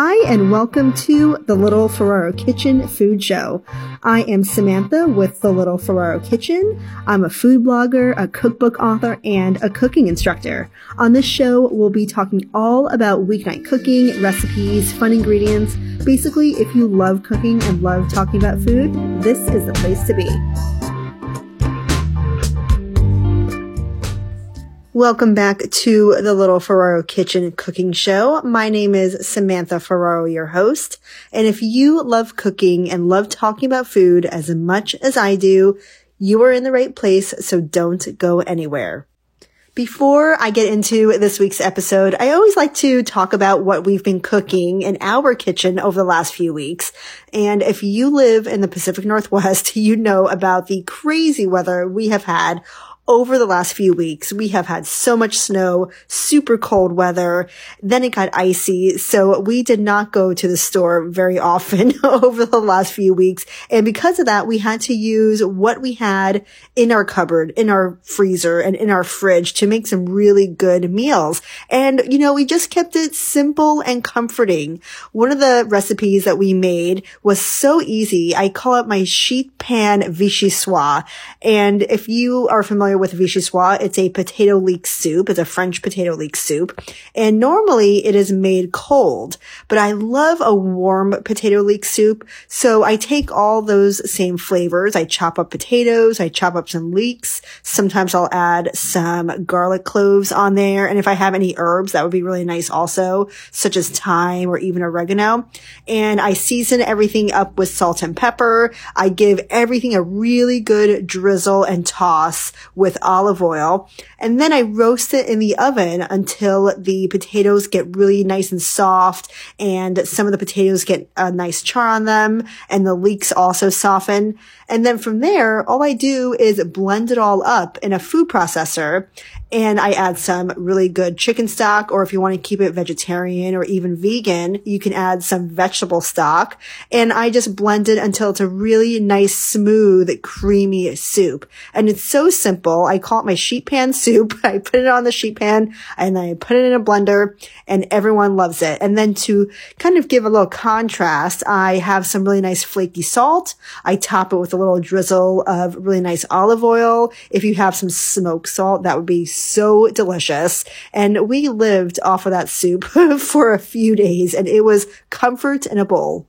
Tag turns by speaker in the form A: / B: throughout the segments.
A: Hi, and welcome to the Little Ferraro Kitchen Food Show. I am Samantha with the Little Ferraro Kitchen. I'm a food blogger, a cookbook author, and a cooking instructor. On this show, we'll be talking all about weeknight cooking, recipes, fun ingredients. Basically, if you love cooking and love talking about food, this is the place to be. Welcome back to the Little Ferraro Kitchen Cooking Show. My name is Samantha Ferraro, your host. And if you love cooking and love talking about food as much as I do, you are in the right place, so don't go anywhere. Before I get into this week's episode, I always like to talk about what we've been cooking in our kitchen over the last few weeks. And if you live in the Pacific Northwest, you know about the crazy weather we have had over the last few weeks, we have had so much snow, super cold weather. Then it got icy. So we did not go to the store very often over the last few weeks. And because of that, we had to use what we had in our cupboard, in our freezer and in our fridge to make some really good meals. And, you know, we just kept it simple and comforting. One of the recipes that we made was so easy. I call it my sheet pan vichyssoise. And if you are familiar with vichyssoise. It's a potato leek soup. It's a French potato leek soup. And normally it is made cold, but I love a warm potato leek soup. So I take all those same flavors. I chop up potatoes. I chop up some leeks. Sometimes I'll add some garlic cloves on there. And if I have any herbs, that would be really nice also, such as thyme or even oregano. And I season everything up with salt and pepper. I give everything a really good drizzle and toss with with olive oil. And then I roast it in the oven until the potatoes get really nice and soft and some of the potatoes get a nice char on them and the leeks also soften. And then from there, all I do is blend it all up in a food processor and I add some really good chicken stock, or if you want to keep it vegetarian or even vegan, you can add some vegetable stock. And I just blend it until it's a really nice, smooth, creamy soup. And it's so simple. I call it my sheet pan soup. I put it on the sheet pan and I put it in a blender and everyone loves it. And then to kind of give a little contrast, I have some really nice flaky salt. I top it with a little drizzle of really nice olive oil. If you have some smoked salt, that would be so delicious. And we lived off of that soup for a few days and it was comfort in a bowl.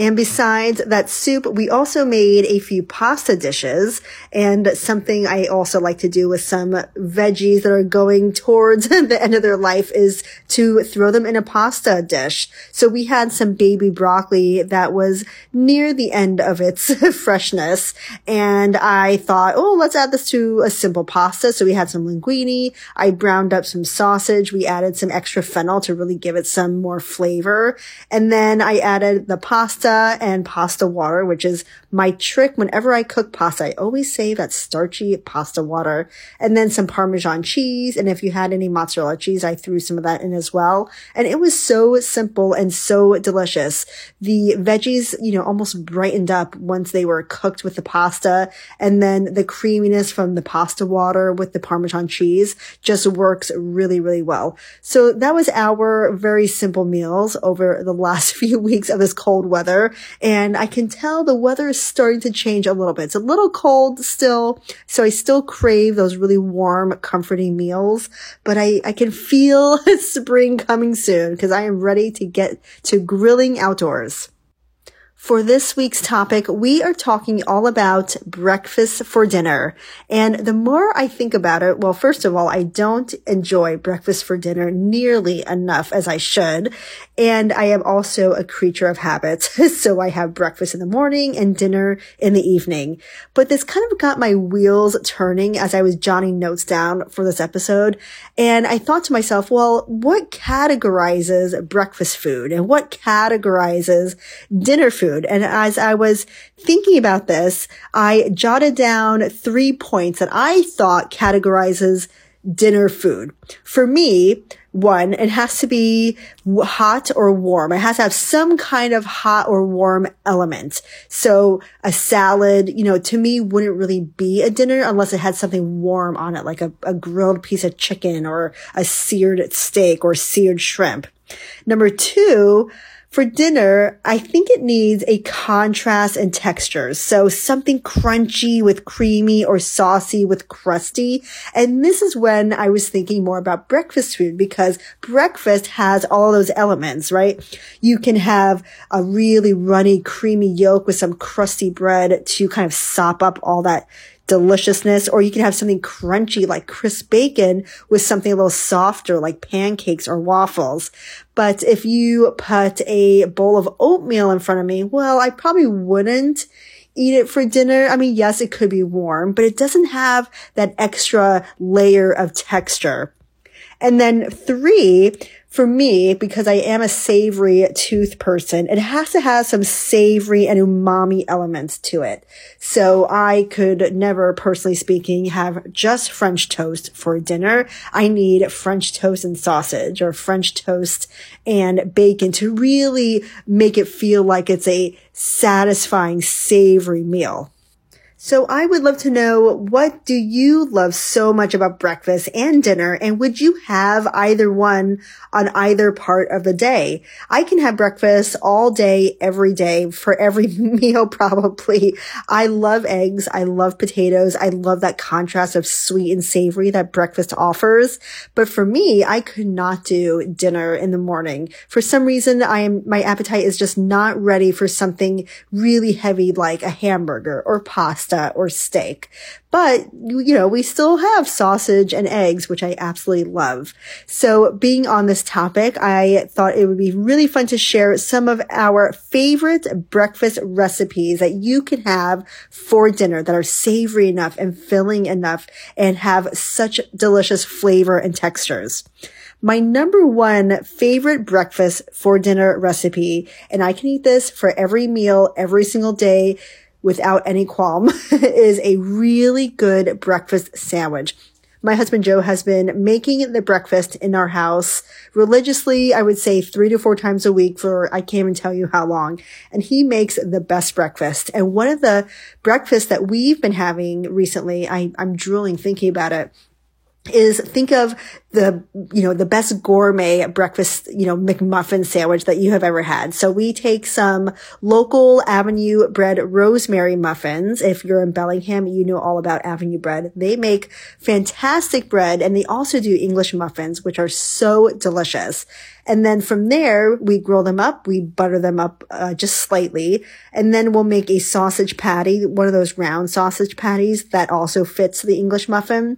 A: And besides that soup, we also made a few pasta dishes and something I also like to do with some veggies that are going towards the end of their life is to throw them in a pasta dish. So we had some baby broccoli that was near the end of its freshness. And I thought, oh, let's add this to a simple pasta. So we had some linguine. I browned up some sausage. We added some extra fennel to really give it some more flavor. And then I added the pasta pasta and pasta water, which is my trick whenever I cook pasta. I always say that starchy pasta water and then some Parmesan cheese. And if you had any mozzarella cheese, I threw some of that in as well. And it was so simple and so delicious. The veggies, you know, almost brightened up once they were cooked with the pasta. And then the creaminess from the pasta water with the Parmesan cheese just works really, really well. So that was our very simple meals over the last few weeks of this cold weather weather. And I can tell the weather is starting to change a little bit. It's a little cold still. So I still crave those really warm, comforting meals, but I, I can feel spring coming soon because I am ready to get to grilling outdoors. For this week's topic, we are talking all about breakfast for dinner. And the more I think about it, well, first of all, I don't enjoy breakfast for dinner nearly enough as I should. And I am also a creature of habits. so I have breakfast in the morning and dinner in the evening. But this kind of got my wheels turning as I was jotting notes down for this episode. And I thought to myself, well, what categorizes breakfast food and what categorizes dinner food? Food. And as I was thinking about this, I jotted down three points that I thought categorizes dinner food. For me, one, it has to be hot or warm. It has to have some kind of hot or warm element. So a salad, you know, to me wouldn't really be a dinner unless it had something warm on it, like a, a grilled piece of chicken or a seared steak or seared shrimp. Number two, for dinner, I think it needs a contrast in textures. So something crunchy with creamy or saucy with crusty. And this is when I was thinking more about breakfast food because breakfast has all those elements, right? You can have a really runny, creamy yolk with some crusty bread to kind of sop up all that deliciousness, or you can have something crunchy like crisp bacon with something a little softer like pancakes or waffles. But if you put a bowl of oatmeal in front of me, well, I probably wouldn't eat it for dinner. I mean, yes, it could be warm, but it doesn't have that extra layer of texture. And then three, for me, because I am a savory tooth person, it has to have some savory and umami elements to it. So I could never, personally speaking, have just French toast for dinner. I need French toast and sausage or French toast and bacon to really make it feel like it's a satisfying, savory meal. So I would love to know what do you love so much about breakfast and dinner and would you have either one on either part of the day? I can have breakfast all day, every day for every meal probably. I love eggs. I love potatoes. I love that contrast of sweet and savory that breakfast offers. But for me, I could not do dinner in the morning. For some reason, I am, my appetite is just not ready for something really heavy like a hamburger or pasta pasta or steak. But, you know, we still have sausage and eggs, which I absolutely love. So being on this topic, I thought it would be really fun to share some of our favorite breakfast recipes that you can have for dinner that are savory enough and filling enough and have such delicious flavor and textures my number one favorite breakfast for dinner recipe, and I can eat this for every meal every single day without any qualm is a really good breakfast sandwich. My husband Joe has been making the breakfast in our house religiously, I would say three to four times a week for I can't even tell you how long. And he makes the best breakfast. And one of the breakfasts that we've been having recently, I, I'm drooling thinking about it, is think of the, you know, the best gourmet breakfast, you know, McMuffin sandwich that you have ever had. So we take some local Avenue bread rosemary muffins. If you're in Bellingham, you know all about Avenue bread. They make fantastic bread and they also do English muffins, which are so delicious. And then from there, we grill them up. We butter them up uh, just slightly. And then we'll make a sausage patty, one of those round sausage patties that also fits the English muffin.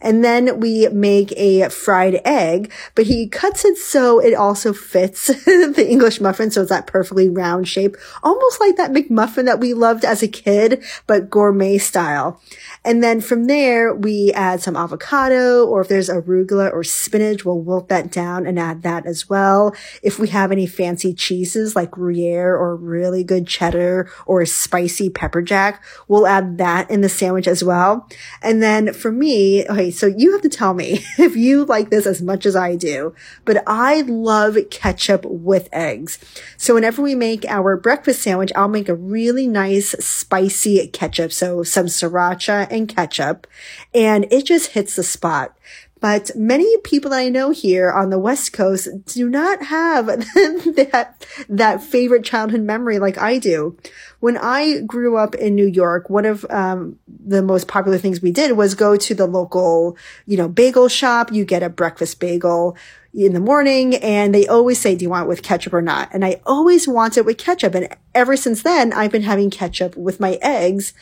A: And then we make a fried egg, but he cuts it so it also fits the English muffin. So it's that perfectly round shape, almost like that McMuffin that we loved as a kid, but gourmet style. And then from there, we add some avocado, or if there's arugula or spinach, we'll wilt that down and add that as well. If we have any fancy cheeses like Gruyere or really good cheddar or spicy pepper jack, we'll add that in the sandwich as well. And then for me, okay, so you have to tell me if you like this as much as I do, but I love ketchup with eggs. So whenever we make our breakfast sandwich, I'll make a really nice spicy ketchup. So some sriracha and ketchup and it just hits the spot. But many people that I know here on the West Coast do not have that, that favorite childhood memory like I do. When I grew up in New York, one of um, the most popular things we did was go to the local, you know, bagel shop. You get a breakfast bagel in the morning and they always say, do you want it with ketchup or not? And I always want it with ketchup. And ever since then, I've been having ketchup with my eggs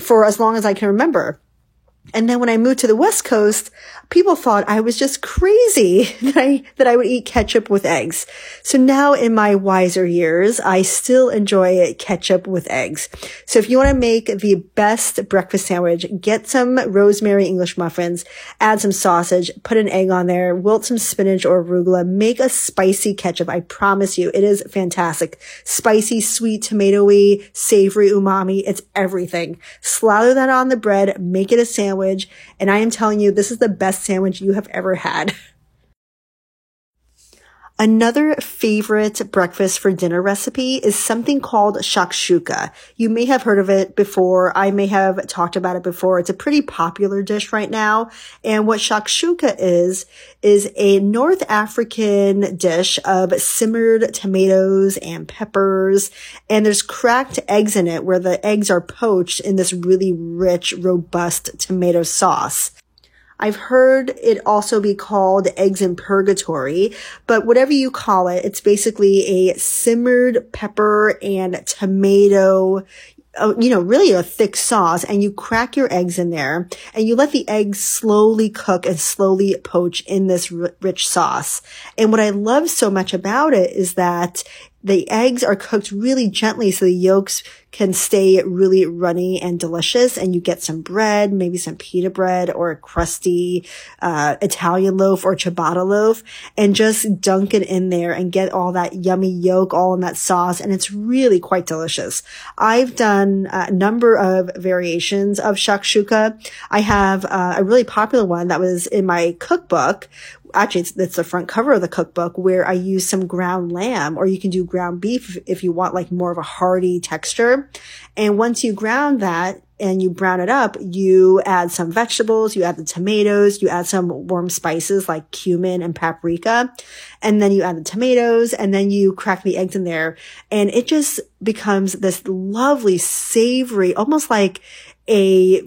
A: for as long as I can remember. And then when I moved to the West Coast, people thought I was just crazy that I, that I would eat ketchup with eggs. So now in my wiser years, I still enjoy ketchup with eggs. So if you want to make the best breakfast sandwich, get some rosemary English muffins, add some sausage, put an egg on there, wilt some spinach or arugula, make a spicy ketchup. I promise you, it is fantastic. Spicy, sweet, tomatoey, savory, umami. It's everything. Slather that on the bread, make it a sandwich. And I am telling you, this is the best sandwich you have ever had. Another favorite breakfast for dinner recipe is something called shakshuka. You may have heard of it before. I may have talked about it before. It's a pretty popular dish right now. And what shakshuka is, is a North African dish of simmered tomatoes and peppers. And there's cracked eggs in it where the eggs are poached in this really rich, robust tomato sauce. I've heard it also be called eggs in purgatory, but whatever you call it, it's basically a simmered pepper and tomato uh, you know, really a thick sauce and you crack your eggs in there and you let the eggs slowly cook and slowly poach in this rich sauce. And what I love so much about it is that the eggs are cooked really gently so the yolks can stay really runny and delicious and you get some bread, maybe some pita bread or a crusty uh, Italian loaf or ciabatta loaf and just dunk it in there and get all that yummy yolk all in that sauce and it's really quite delicious. I've done a number of variations of shakshuka. I have uh, a really popular one that was in my cookbook actually it's, it's the front cover of the cookbook where I use some ground lamb or you can do ground beef if you want like more of a hearty texture. And once you ground that and you brown it up, you add some vegetables, you add the tomatoes, you add some warm spices like cumin and paprika, and then you add the tomatoes and then you crack the eggs in there and it just becomes this lovely savory, almost like a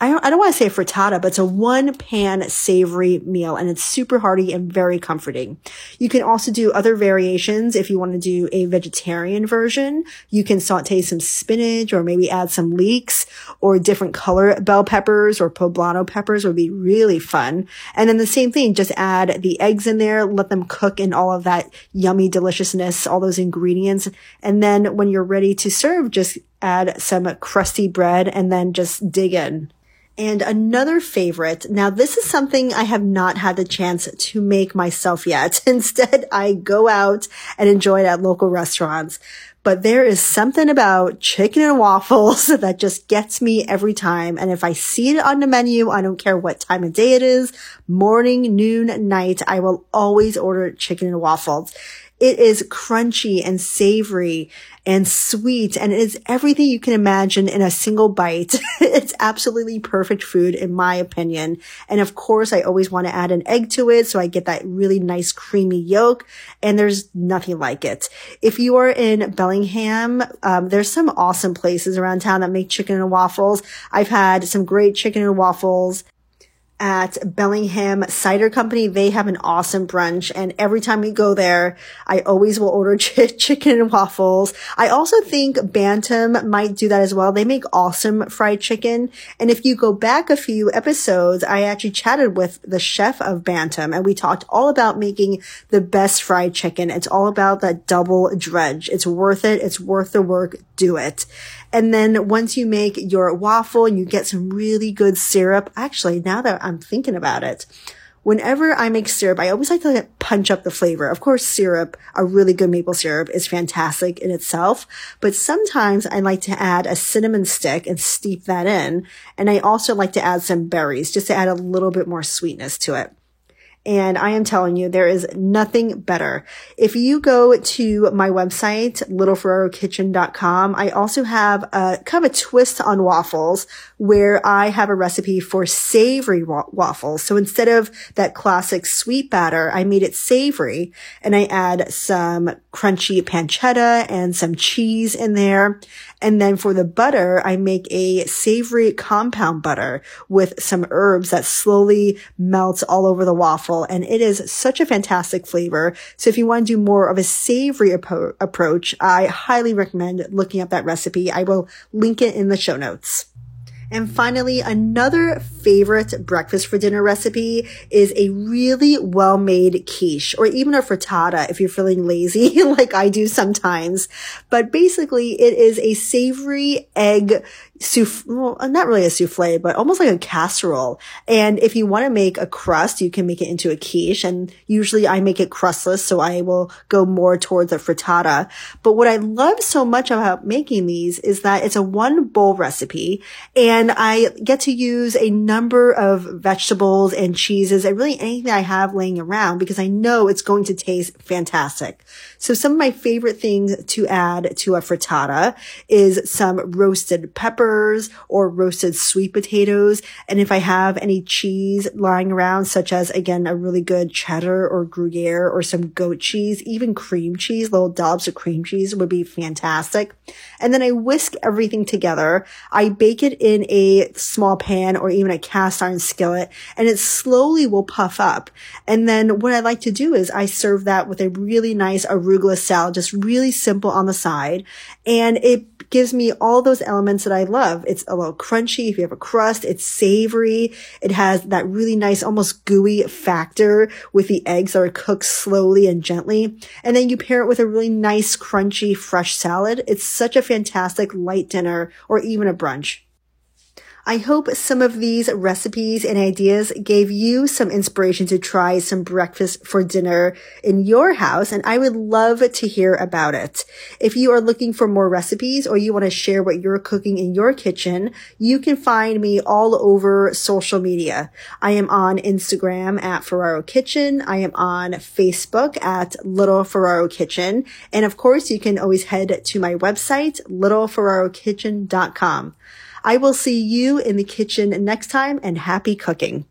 A: I don't, I don't want to say frittata, but it's a one pan savory meal and it's super hearty and very comforting. You can also do other variations. If you want to do a vegetarian version, you can saute some spinach or maybe add some leeks or different color bell peppers or poblano peppers would be really fun. And then the same thing, just add the eggs in there, let them cook in all of that yummy deliciousness, all those ingredients. And then when you're ready to serve, just add some crusty bread and then just dig in. And another favorite. Now, this is something I have not had the chance to make myself yet. Instead, I go out and enjoy it at local restaurants. But there is something about chicken and waffles that just gets me every time. And if I see it on the menu, I don't care what time of day it is, morning, noon, night, I will always order chicken and waffles. It is crunchy and savory and sweet and it is everything you can imagine in a single bite. it's absolutely perfect food in my opinion. And of course, I always want to add an egg to it so I get that really nice creamy yolk and there's nothing like it. If you are in Bellingham, um, there's some awesome places around town that make chicken and waffles. I've had some great chicken and waffles at Bellingham Cider Company. They have an awesome brunch. And every time we go there, I always will order ch- chicken and waffles. I also think Bantam might do that as well. They make awesome fried chicken. And if you go back a few episodes, I actually chatted with the chef of Bantam and we talked all about making the best fried chicken. It's all about that double dredge. It's worth it. It's worth the work. Do it. And then once you make your waffle and you get some really good syrup, actually, now that I'm thinking about it, whenever I make syrup, I always like to punch up the flavor. Of course, syrup, a really good maple syrup is fantastic in itself, but sometimes I like to add a cinnamon stick and steep that in. And I also like to add some berries just to add a little bit more sweetness to it. And I am telling you, there is nothing better. If you go to my website, littleferrarokitchen.com, I also have a kind of a twist on waffles where I have a recipe for savory wa- waffles. So instead of that classic sweet batter, I made it savory and I add some crunchy pancetta and some cheese in there. And then for the butter, I make a savory compound butter with some herbs that slowly melts all over the waffle. And it is such a fantastic flavor. So if you want to do more of a savory appro- approach, I highly recommend looking up that recipe. I will link it in the show notes. And finally, another favorite breakfast for dinner recipe is a really well-made quiche or even a frittata if you're feeling lazy like I do sometimes. But basically it is a savory egg souffle, well, uh, not really a souffle, but almost like a casserole. And if you want to make a crust, you can make it into a quiche. And usually I make it crustless, so I will go more towards a frittata. But what I love so much about making these is that it's a one bowl recipe and I get to use a number of vegetables and cheeses and really anything I have laying around because I know it's going to taste fantastic. So some of my favorite things to add to a frittata is some roasted peppers or roasted sweet potatoes. And if I have any cheese lying around, such as again, a really good cheddar or Gruyere or some goat cheese, even cream cheese, little dollops of cream cheese would be fantastic. And then I whisk everything together. I bake it in a small pan or even a cast iron skillet and it slowly will puff up. And then what I like to do is I serve that with a really nice arugula salad, just really simple on the side. And it gives me all those elements that I love. It's a little crunchy if you have a crust. It's savory. It has that really nice, almost gooey factor with the eggs that are cooked slowly and gently. And then you pair it with a really nice, crunchy, fresh salad. It's such a fantastic light dinner or even a brunch. I hope some of these recipes and ideas gave you some inspiration to try some breakfast for dinner in your house, and I would love to hear about it. If you are looking for more recipes or you want to share what you're cooking in your kitchen, you can find me all over social media. I am on Instagram at Ferraro Kitchen. I am on Facebook at Little Ferraro Kitchen. And of course, you can always head to my website, littleferrarokitchen.com. I will see you in the kitchen next time and happy cooking.